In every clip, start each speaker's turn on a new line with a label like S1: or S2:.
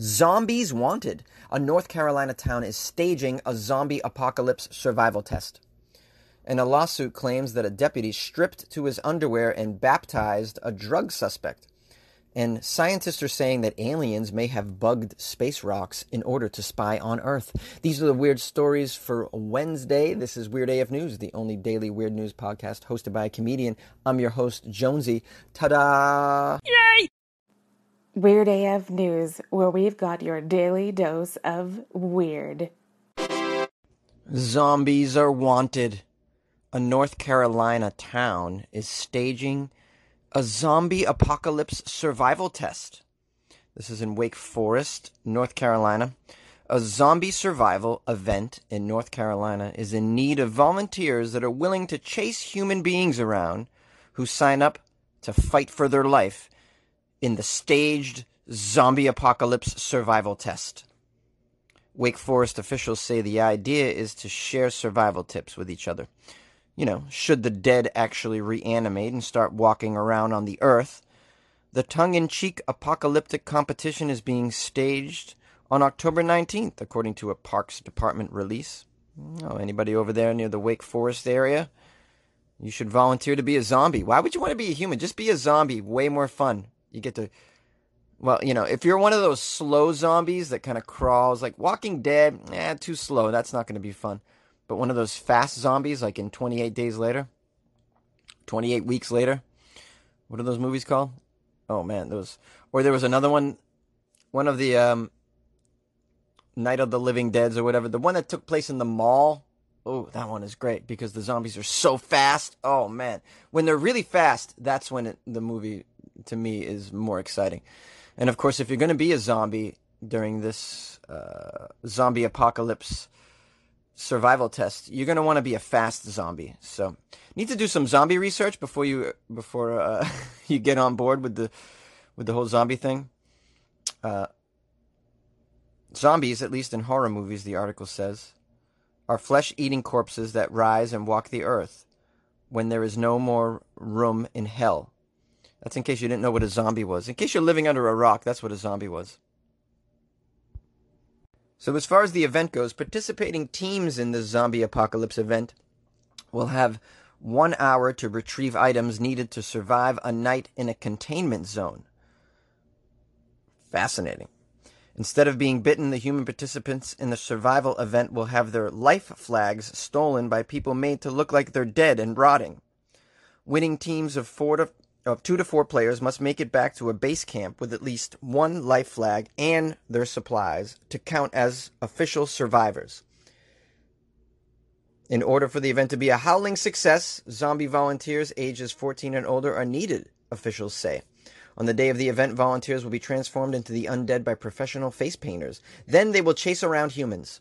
S1: Zombies Wanted. A North Carolina town is staging a zombie apocalypse survival test. And a lawsuit claims that a deputy stripped to his underwear and baptized a drug suspect. And scientists are saying that aliens may have bugged space rocks in order to spy on Earth. These are the weird stories for Wednesday. This is Weird AF News, the only daily weird news podcast hosted by a comedian. I'm your host, Jonesy. Ta da!
S2: Yay! Weird AF News, where we've got your daily dose of weird.
S1: Zombies are wanted. A North Carolina town is staging a zombie apocalypse survival test. This is in Wake Forest, North Carolina. A zombie survival event in North Carolina is in need of volunteers that are willing to chase human beings around who sign up to fight for their life in the staged zombie apocalypse survival test. Wake Forest officials say the idea is to share survival tips with each other. You know, should the dead actually reanimate and start walking around on the earth, the tongue in cheek apocalyptic competition is being staged on October 19th, according to a Parks Department release. Oh, anybody over there near the Wake Forest area? You should volunteer to be a zombie. Why would you want to be a human? Just be a zombie. Way more fun. You get to, well, you know, if you're one of those slow zombies that kind of crawls, like Walking Dead, eh, too slow. That's not going to be fun. But one of those fast zombies, like in 28 days later, 28 weeks later, what are those movies called? Oh man, those. Or there was another one, one of the um, Night of the Living Deads or whatever, the one that took place in the mall. Oh, that one is great because the zombies are so fast. Oh man, when they're really fast, that's when it, the movie to me is more exciting. And of course, if you're going to be a zombie during this uh, zombie apocalypse survival test, you're going to want to be a fast zombie. So, need to do some zombie research before you before uh, you get on board with the with the whole zombie thing. Uh, zombies, at least in horror movies, the article says, are flesh-eating corpses that rise and walk the earth when there is no more room in hell. That's in case you didn't know what a zombie was. In case you're living under a rock, that's what a zombie was. So, as far as the event goes, participating teams in the zombie apocalypse event will have one hour to retrieve items needed to survive a night in a containment zone. Fascinating. Instead of being bitten, the human participants in the survival event will have their life flags stolen by people made to look like they're dead and rotting. Winning teams of four to of two to four players must make it back to a base camp with at least one life flag and their supplies to count as official survivors. In order for the event to be a howling success, zombie volunteers ages 14 and older are needed, officials say. On the day of the event, volunteers will be transformed into the undead by professional face painters. Then they will chase around humans.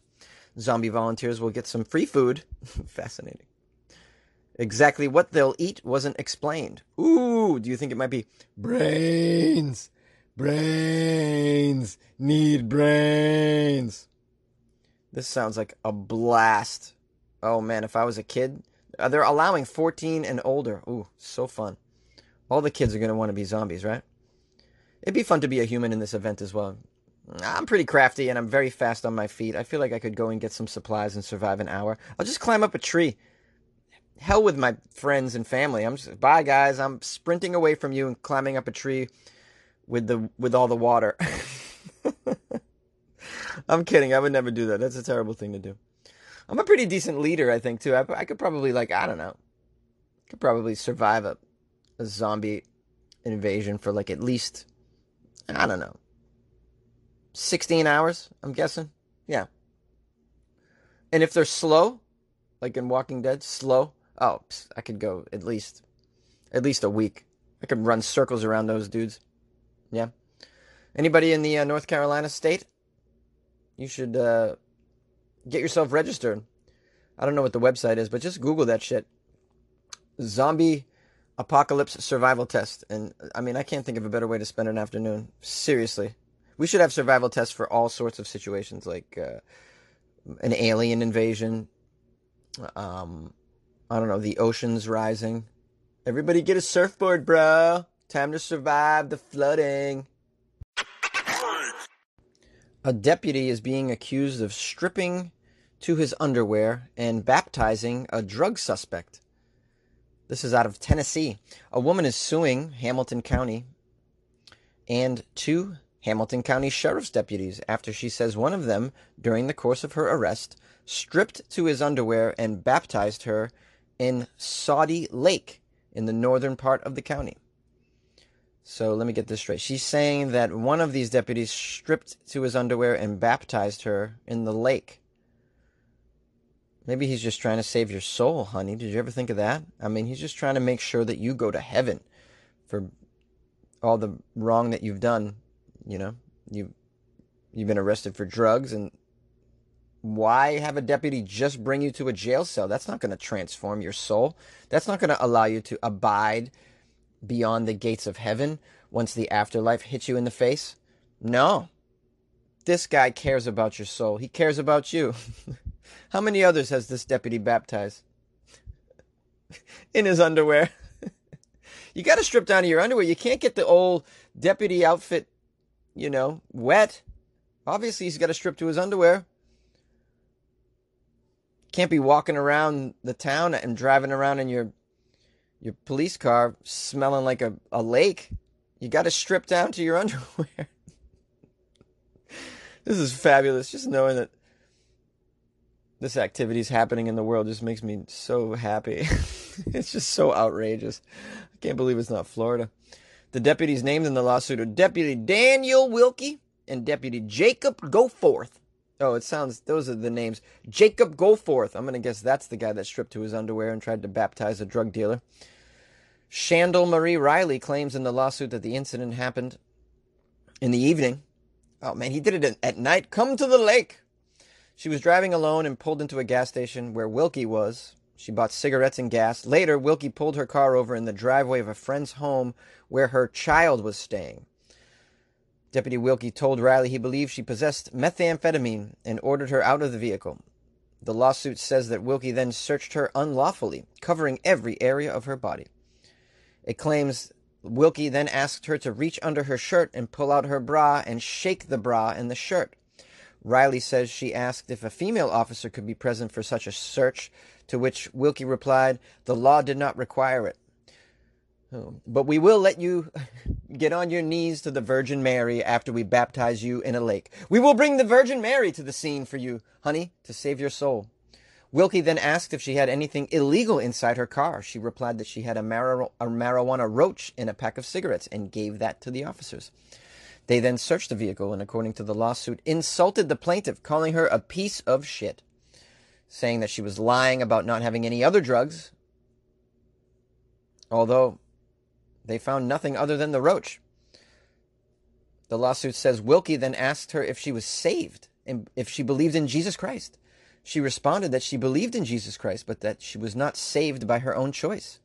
S1: Zombie volunteers will get some free food. Fascinating Exactly what they'll eat wasn't explained. Ooh, do you think it might be brains? Brains. Need brains. This sounds like a blast. Oh man, if I was a kid, uh, they're allowing 14 and older. Ooh, so fun. All the kids are going to want to be zombies, right? It'd be fun to be a human in this event as well. I'm pretty crafty and I'm very fast on my feet. I feel like I could go and get some supplies and survive an hour. I'll just climb up a tree hell with my friends and family. I'm just bye guys. I'm sprinting away from you and climbing up a tree with the with all the water. I'm kidding. I would never do that. That's a terrible thing to do. I'm a pretty decent leader, I think too. I, I could probably like I don't know, could probably survive a a zombie invasion for like at least I don't know, 16 hours. I'm guessing. Yeah. And if they're slow, like in Walking Dead, slow, Oh, I could go at least at least a week. I could run circles around those dudes. Yeah. Anybody in the uh, North Carolina state? You should uh, get yourself registered. I don't know what the website is, but just Google that shit. Zombie apocalypse survival test. And I mean, I can't think of a better way to spend an afternoon. Seriously. We should have survival tests for all sorts of situations, like uh, an alien invasion, um, I don't know, the ocean's rising. Everybody get a surfboard, bro. Time to survive the flooding. A deputy is being accused of stripping to his underwear and baptizing a drug suspect. This is out of Tennessee. A woman is suing Hamilton County and two Hamilton County Sheriff's deputies after she says one of them, during the course of her arrest, stripped to his underwear and baptized her in Soddy Lake in the northern part of the county. So let me get this straight. She's saying that one of these deputies stripped to his underwear and baptized her in the lake. Maybe he's just trying to save your soul, honey. Did you ever think of that? I mean, he's just trying to make sure that you go to heaven for all the wrong that you've done. You know, you you've been arrested for drugs and why have a deputy just bring you to a jail cell? That's not going to transform your soul. That's not going to allow you to abide beyond the gates of heaven once the afterlife hits you in the face? No. This guy cares about your soul. He cares about you. How many others has this deputy baptized? in his underwear. you got to strip down to your underwear. You can't get the old deputy outfit, you know, wet. Obviously, he's got to strip to his underwear. Can't be walking around the town and driving around in your your police car smelling like a, a lake. You got to strip down to your underwear. this is fabulous. Just knowing that this activity is happening in the world just makes me so happy. it's just so outrageous. I can't believe it's not Florida. The deputies named in the lawsuit are Deputy Daniel Wilkey and Deputy Jacob Goforth. Oh, it sounds, those are the names. Jacob Goforth. I'm going to guess that's the guy that stripped to his underwear and tried to baptize a drug dealer. Shandle Marie Riley claims in the lawsuit that the incident happened in the evening. Oh man, he did it at night. Come to the lake. She was driving alone and pulled into a gas station where Wilkey was. She bought cigarettes and gas. Later, Wilkey pulled her car over in the driveway of a friend's home where her child was staying. Deputy Wilkey told Riley he believed she possessed methamphetamine and ordered her out of the vehicle. The lawsuit says that Wilkey then searched her unlawfully, covering every area of her body. It claims Wilkey then asked her to reach under her shirt and pull out her bra and shake the bra and the shirt. Riley says she asked if a female officer could be present for such a search, to which Wilkey replied, The law did not require it. Oh, but we will let you get on your knees to the Virgin Mary after we baptize you in a lake. We will bring the Virgin Mary to the scene for you, honey, to save your soul. Wilkey then asked if she had anything illegal inside her car. She replied that she had a, mar- a marijuana roach in a pack of cigarettes and gave that to the officers. They then searched the vehicle and, according to the lawsuit, insulted the plaintiff, calling her a piece of shit, saying that she was lying about not having any other drugs, although they found nothing other than the roach. The lawsuit says Wilkey then asked her if she was saved and if she believed in Jesus Christ. She responded that she believed in Jesus Christ, but that she was not saved by her own choice.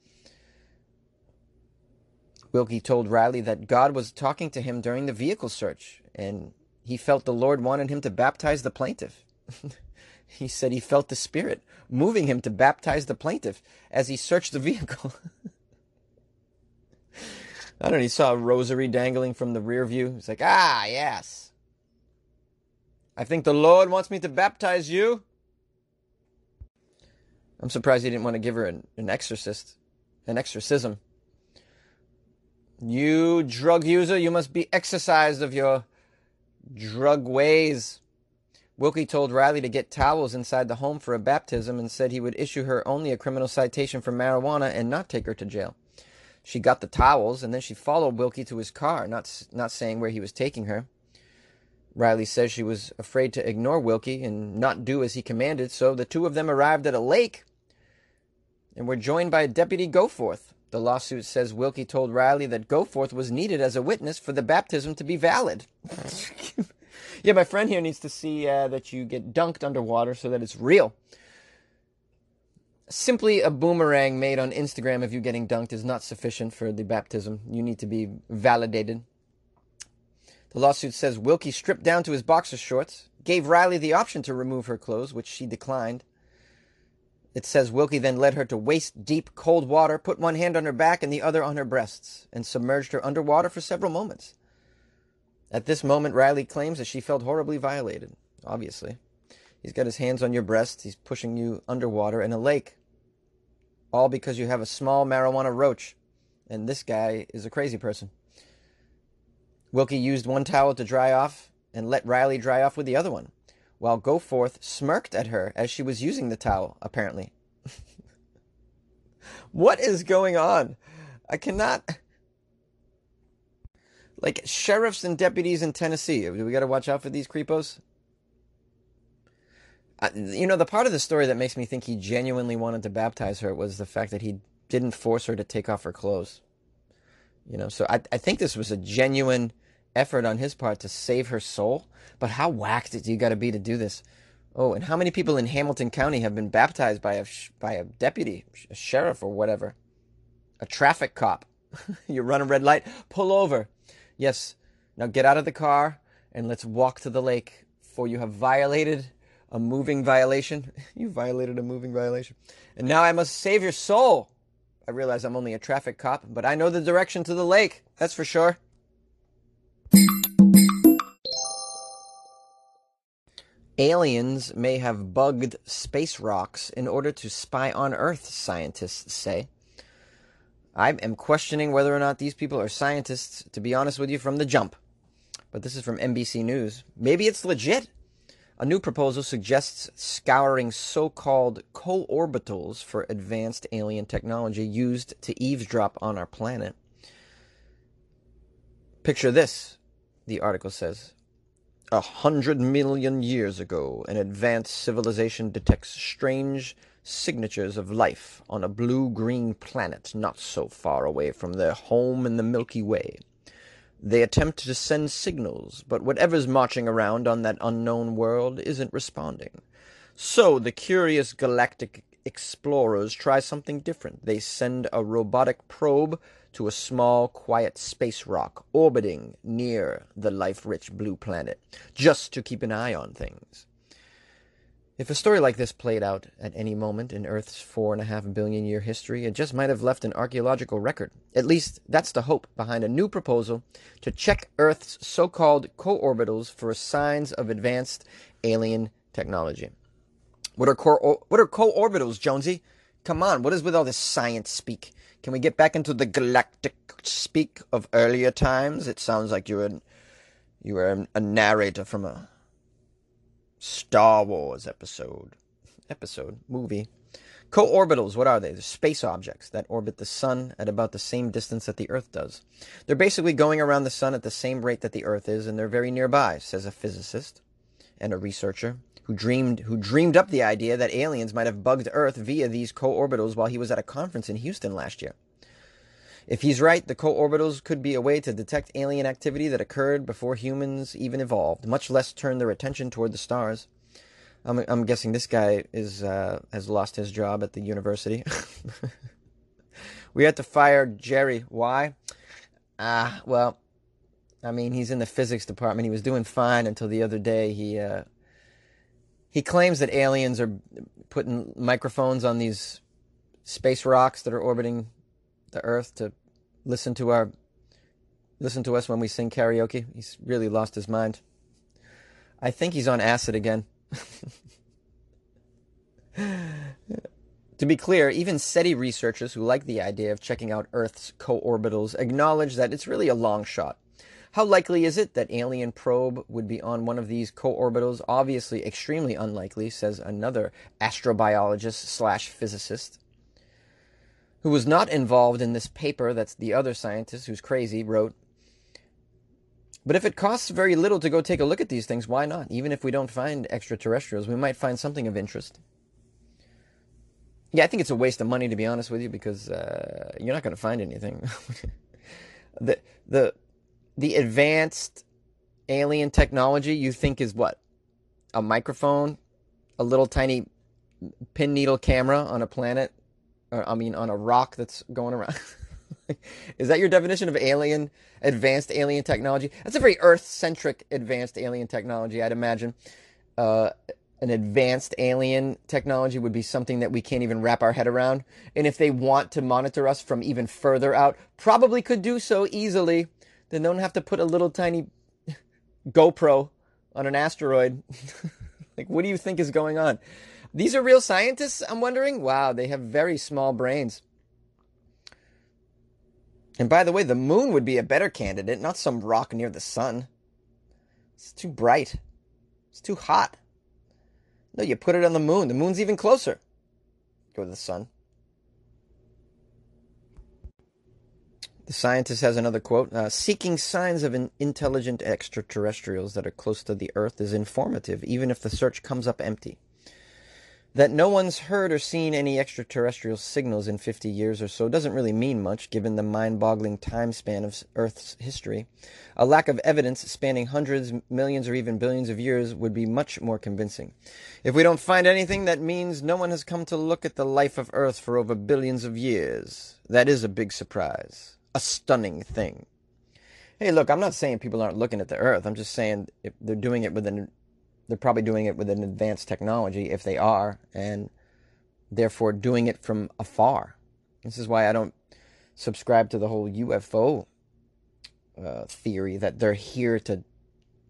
S1: Wilkey told Riley that God was talking to him during the vehicle search, and he felt the Lord wanted him to baptize the plaintiff. he said he felt the Spirit moving him to baptize the plaintiff as he searched the vehicle. I don't know, he saw a rosary dangling from the rear view. He's like, ah, yes. I think the Lord wants me to baptize you. I'm surprised he didn't want to give her an, an exorcist, an exorcism. You drug user, you must be exorcised of your drug ways. Wilkey told Riley to get towels inside the home for a baptism and said he would issue her only a criminal citation for marijuana and not take her to jail. She got the towels and then she followed Wilkey to his car, not not saying where he was taking her. Riley says she was afraid to ignore Wilkey and not do as he commanded, so the two of them arrived at a lake and were joined by Deputy Goforth. The lawsuit says Wilkey told Riley that Goforth was needed as a witness for the baptism to be valid. yeah, my friend here needs to see uh, that you get dunked underwater so that it's real. Simply a boomerang made on Instagram of you getting dunked is not sufficient for the baptism. You need to be validated. The lawsuit says Wilkey stripped down to his boxer shorts, gave Riley the option to remove her clothes, which she declined. It says Wilkey then led her to waist deep cold water, put one hand on her back and the other on her breasts, and submerged her underwater for several moments. At this moment, Riley claims that she felt horribly violated. Obviously. He's got his hands on your breast. He's pushing you underwater in a lake. All because you have a small marijuana roach. And this guy is a crazy person. Wilkey used one towel to dry off and let Riley dry off with the other one, while Goforth smirked at her as she was using the towel, apparently. what is going on? I cannot. Like sheriffs and deputies in Tennessee, do we got to watch out for these creepos? You know, the part of the story that makes me think he genuinely wanted to baptize her was the fact that he didn't force her to take off her clothes. You know, so I, I think this was a genuine effort on his part to save her soul. But how whacked do you got to be to do this? Oh, and how many people in Hamilton County have been baptized by a by a deputy, a sheriff, or whatever, a traffic cop? you run a red light, pull over. Yes, now get out of the car and let's walk to the lake, for you have violated a moving violation. you violated a moving violation. And now I must save your soul. I realize I'm only a traffic cop, but I know the direction to the lake. That's for sure. Aliens may have bugged space rocks in order to spy on Earth, scientists say. I am questioning whether or not these people are scientists, to be honest with you, from the jump. But this is from NBC News. Maybe it's legit. A new proposal suggests scouring so called co orbitals for advanced alien technology used to eavesdrop on our planet. Picture this, the article says. A hundred million years ago, an advanced civilization detects strange signatures of life on a blue green planet not so far away from their home in the Milky Way. They attempt to send signals, but whatever's marching around on that unknown world isn't responding. So the curious galactic explorers try something different. They send a robotic probe to a small, quiet space rock orbiting near the life rich blue planet, just to keep an eye on things. If a story like this played out at any moment in Earth's four and a half billion year history, it just might have left an archaeological record. At least that's the hope behind a new proposal to check Earth's so called co orbitals for signs of advanced alien technology. What are, co- what are co orbitals, Jonesy? Come on, what is with all this science speak? Can we get back into the galactic speak of earlier times? It sounds like you're a, you were a narrator from a Star Wars episode. Episode, movie. Co orbitals, what are they? They're space objects that orbit the sun at about the same distance that the Earth does. They're basically going around the sun at the same rate that the Earth is, and they're very nearby, says a physicist and a researcher who dreamed who dreamed up the idea that aliens might have bugged Earth via these co orbitals while he was at a conference in Houston last year. If he's right, the co orbitals could be a way to detect alien activity that occurred before humans even evolved, much less turn their attention toward the stars. I'm, I'm guessing this guy is uh, has lost his job at the university. we had to fire Jerry. Why? Ah, uh, well, I mean, he's in the physics department. He was doing fine until the other day. He uh, he claims that aliens are putting microphones on these space rocks that are orbiting the Earth to listen to our listen to us when we sing karaoke. He's really lost his mind. I think he's on acid again. to be clear, even SETI researchers who like the idea of checking out Earth's co-orbitals acknowledge that it's really a long shot. How likely is it that alien probe would be on one of these co-orbitals? Obviously, extremely unlikely, says another astrobiologist slash physicist who was not involved in this paper that's the other scientist who's crazy wrote. But if it costs very little to go take a look at these things, why not? Even if we don't find extraterrestrials, we might find something of interest. Yeah, I think it's a waste of money to be honest with you because uh, you're not going to find anything. the the the advanced alien technology you think is what a microphone, a little tiny pin needle camera on a planet or, I mean, on a rock that's going around. Is that your definition of alien, advanced alien technology? That's a very Earth centric advanced alien technology, I'd imagine. Uh, an advanced alien technology would be something that we can't even wrap our head around. And if they want to monitor us from even further out, probably could do so easily. Then don't have to put a little tiny GoPro on an asteroid. like, what do you think is going on? These are real scientists, I'm wondering? Wow, they have very small brains. And by the way, the moon would be a better candidate, not some rock near the sun. It's too bright. It's too hot. No, you put it on the moon. The moon's even closer. Go to the sun. The scientist has another quote uh, Seeking signs of intelligent extraterrestrials that are close to the Earth is informative, even if the search comes up empty. That no one's heard or seen any extraterrestrial signals in 50 years or so doesn't really mean much given the mind boggling time span of Earth's history. A lack of evidence spanning hundreds, millions, or even billions of years would be much more convincing. If we don't find anything, that means no one has come to look at the life of Earth for over billions of years. That is a big surprise, a stunning thing. Hey, look, I'm not saying people aren't looking at the Earth. I'm just saying if they're doing it with an they're probably doing it with an advanced technology if they are, and therefore doing it from afar. This is why I don't subscribe to the whole UFO uh, theory that they're here to,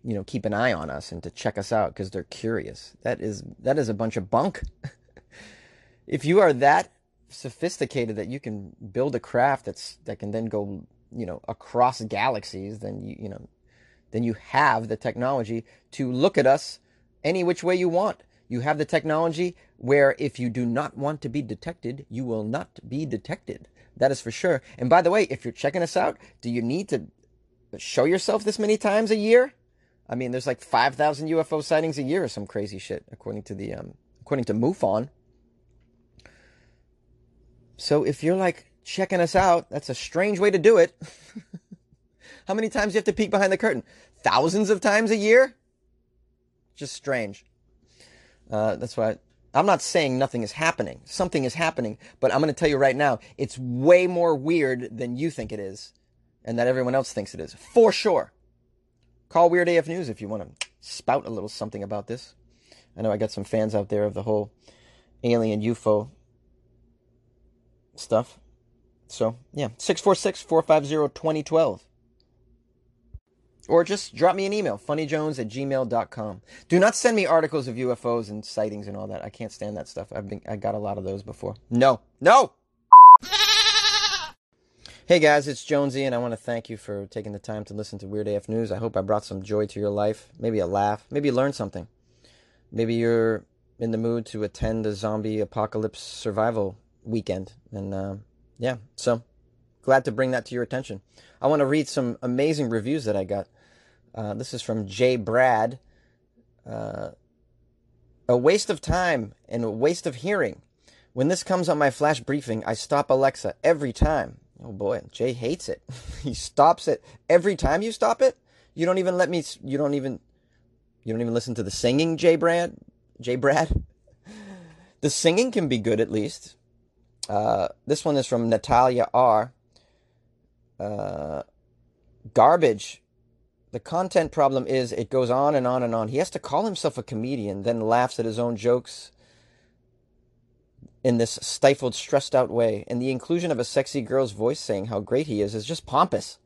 S1: you know, keep an eye on us and to check us out because they're curious. That is that is a bunch of bunk. if you are that sophisticated that you can build a craft that's that can then go, you know, across galaxies, then you you know, then you have the technology to look at us any which way you want. You have the technology where if you do not want to be detected, you will not be detected. That is for sure. And by the way, if you're checking us out, do you need to show yourself this many times a year? I mean, there's like 5,000 UFO sightings a year or some crazy shit, according to the um, according to MUFON. So if you're like checking us out, that's a strange way to do it. How many times do you have to peek behind the curtain? Thousands of times a year? Just strange. Uh, that's why I'm not saying nothing is happening. Something is happening, but I'm going to tell you right now, it's way more weird than you think it is, and that everyone else thinks it is. For sure. Call Weird AF News if you want to spout a little something about this. I know I got some fans out there of the whole alien UFO stuff. So, yeah, 646 450 2012 or just drop me an email, funnyjones at gmail.com. Do not send me articles of UFOs and sightings and all that. I can't stand that stuff. I've been I got a lot of those before. No. No. Hey guys, it's Jonesy and I want to thank you for taking the time to listen to Weird AF News. I hope I brought some joy to your life, maybe a laugh, maybe you learned something. Maybe you're in the mood to attend a zombie apocalypse survival weekend and uh, yeah, so glad to bring that to your attention. I want to read some amazing reviews that I got. Uh, this is from Jay Brad. Uh, a waste of time and a waste of hearing. When this comes on my flash briefing, I stop Alexa every time. Oh boy, Jay hates it. he stops it every time you stop it. You don't even let me. You don't even. You don't even listen to the singing, Jay Brad. Jay Brad. The singing can be good at least. Uh, this one is from Natalia R. Uh, garbage the content problem is it goes on and on and on. He has to call himself a comedian, then laughs at his own jokes in this stifled, stressed out way. And the inclusion of a sexy girl's voice saying how great he is is just pompous.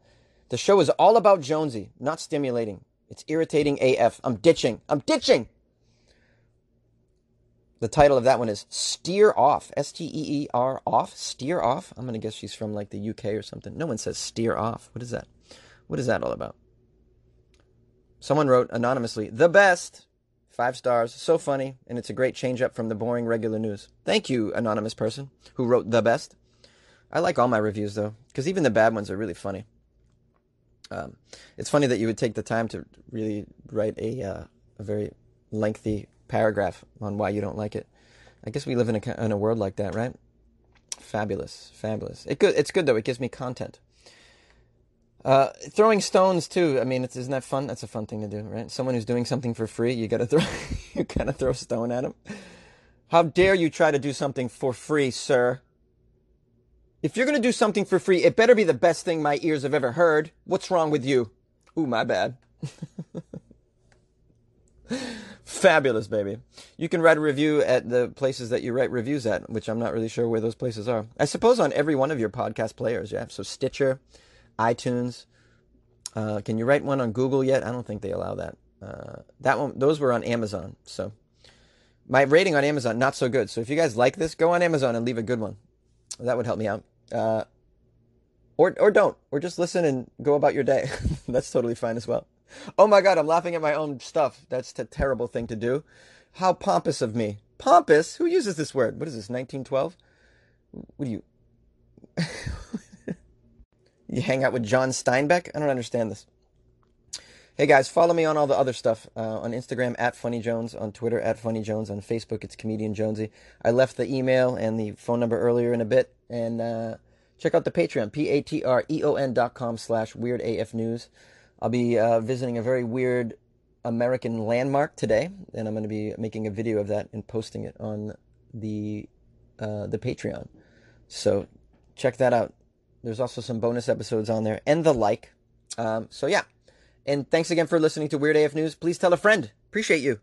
S1: The show is all about Jonesy, not stimulating. It's irritating AF. I'm ditching. I'm ditching. The title of that one is Steer Off. S T E E R off. Steer Off. I'm going to guess she's from like the UK or something. No one says Steer Off. What is that? What is that all about? Someone wrote anonymously, the best. Five stars. So funny. And it's a great change up from the boring regular news. Thank you, anonymous person who wrote the best. I like all my reviews, though, because even the bad ones are really funny. Um, it's funny that you would take the time to really write a, uh, a very lengthy paragraph on why you don't like it. I guess we live in a, in a world like that, right? Fabulous, fabulous. It good. It's good though. It gives me content. Uh, throwing stones too. I mean, isn't that fun? That's a fun thing to do, right? Someone who's doing something for free, you gotta throw, you gotta throw a stone at him. How dare you try to do something for free, sir? If you're gonna do something for free, it better be the best thing my ears have ever heard. What's wrong with you? Ooh, my bad. Fabulous, baby. You can write a review at the places that you write reviews at, which I'm not really sure where those places are. I suppose on every one of your podcast players, yeah. So Stitcher, iTunes, Uh, can you write one on Google yet? I don't think they allow that. Uh, that one, those were on Amazon. So my rating on Amazon not so good. So if you guys like this, go on Amazon and leave a good one. That would help me out. Uh, or or don't, or just listen and go about your day. That's totally fine as well. Oh my God, I'm laughing at my own stuff. That's a terrible thing to do. How pompous of me. Pompous? Who uses this word? What is this? 1912? What do you? you hang out with John Steinbeck? I don't understand this. Hey guys, follow me on all the other stuff uh, on Instagram at Funny Jones, on Twitter at Funny Jones, on Facebook it's Comedian Jonesy. I left the email and the phone number earlier in a bit, and uh, check out the Patreon p a t r e o n dot com slash weird af news. I'll be uh, visiting a very weird American landmark today, and I'm going to be making a video of that and posting it on the uh, the Patreon. So check that out. There's also some bonus episodes on there and the like. Um, so yeah. And thanks again for listening to Weird AF News. Please tell a friend. Appreciate you.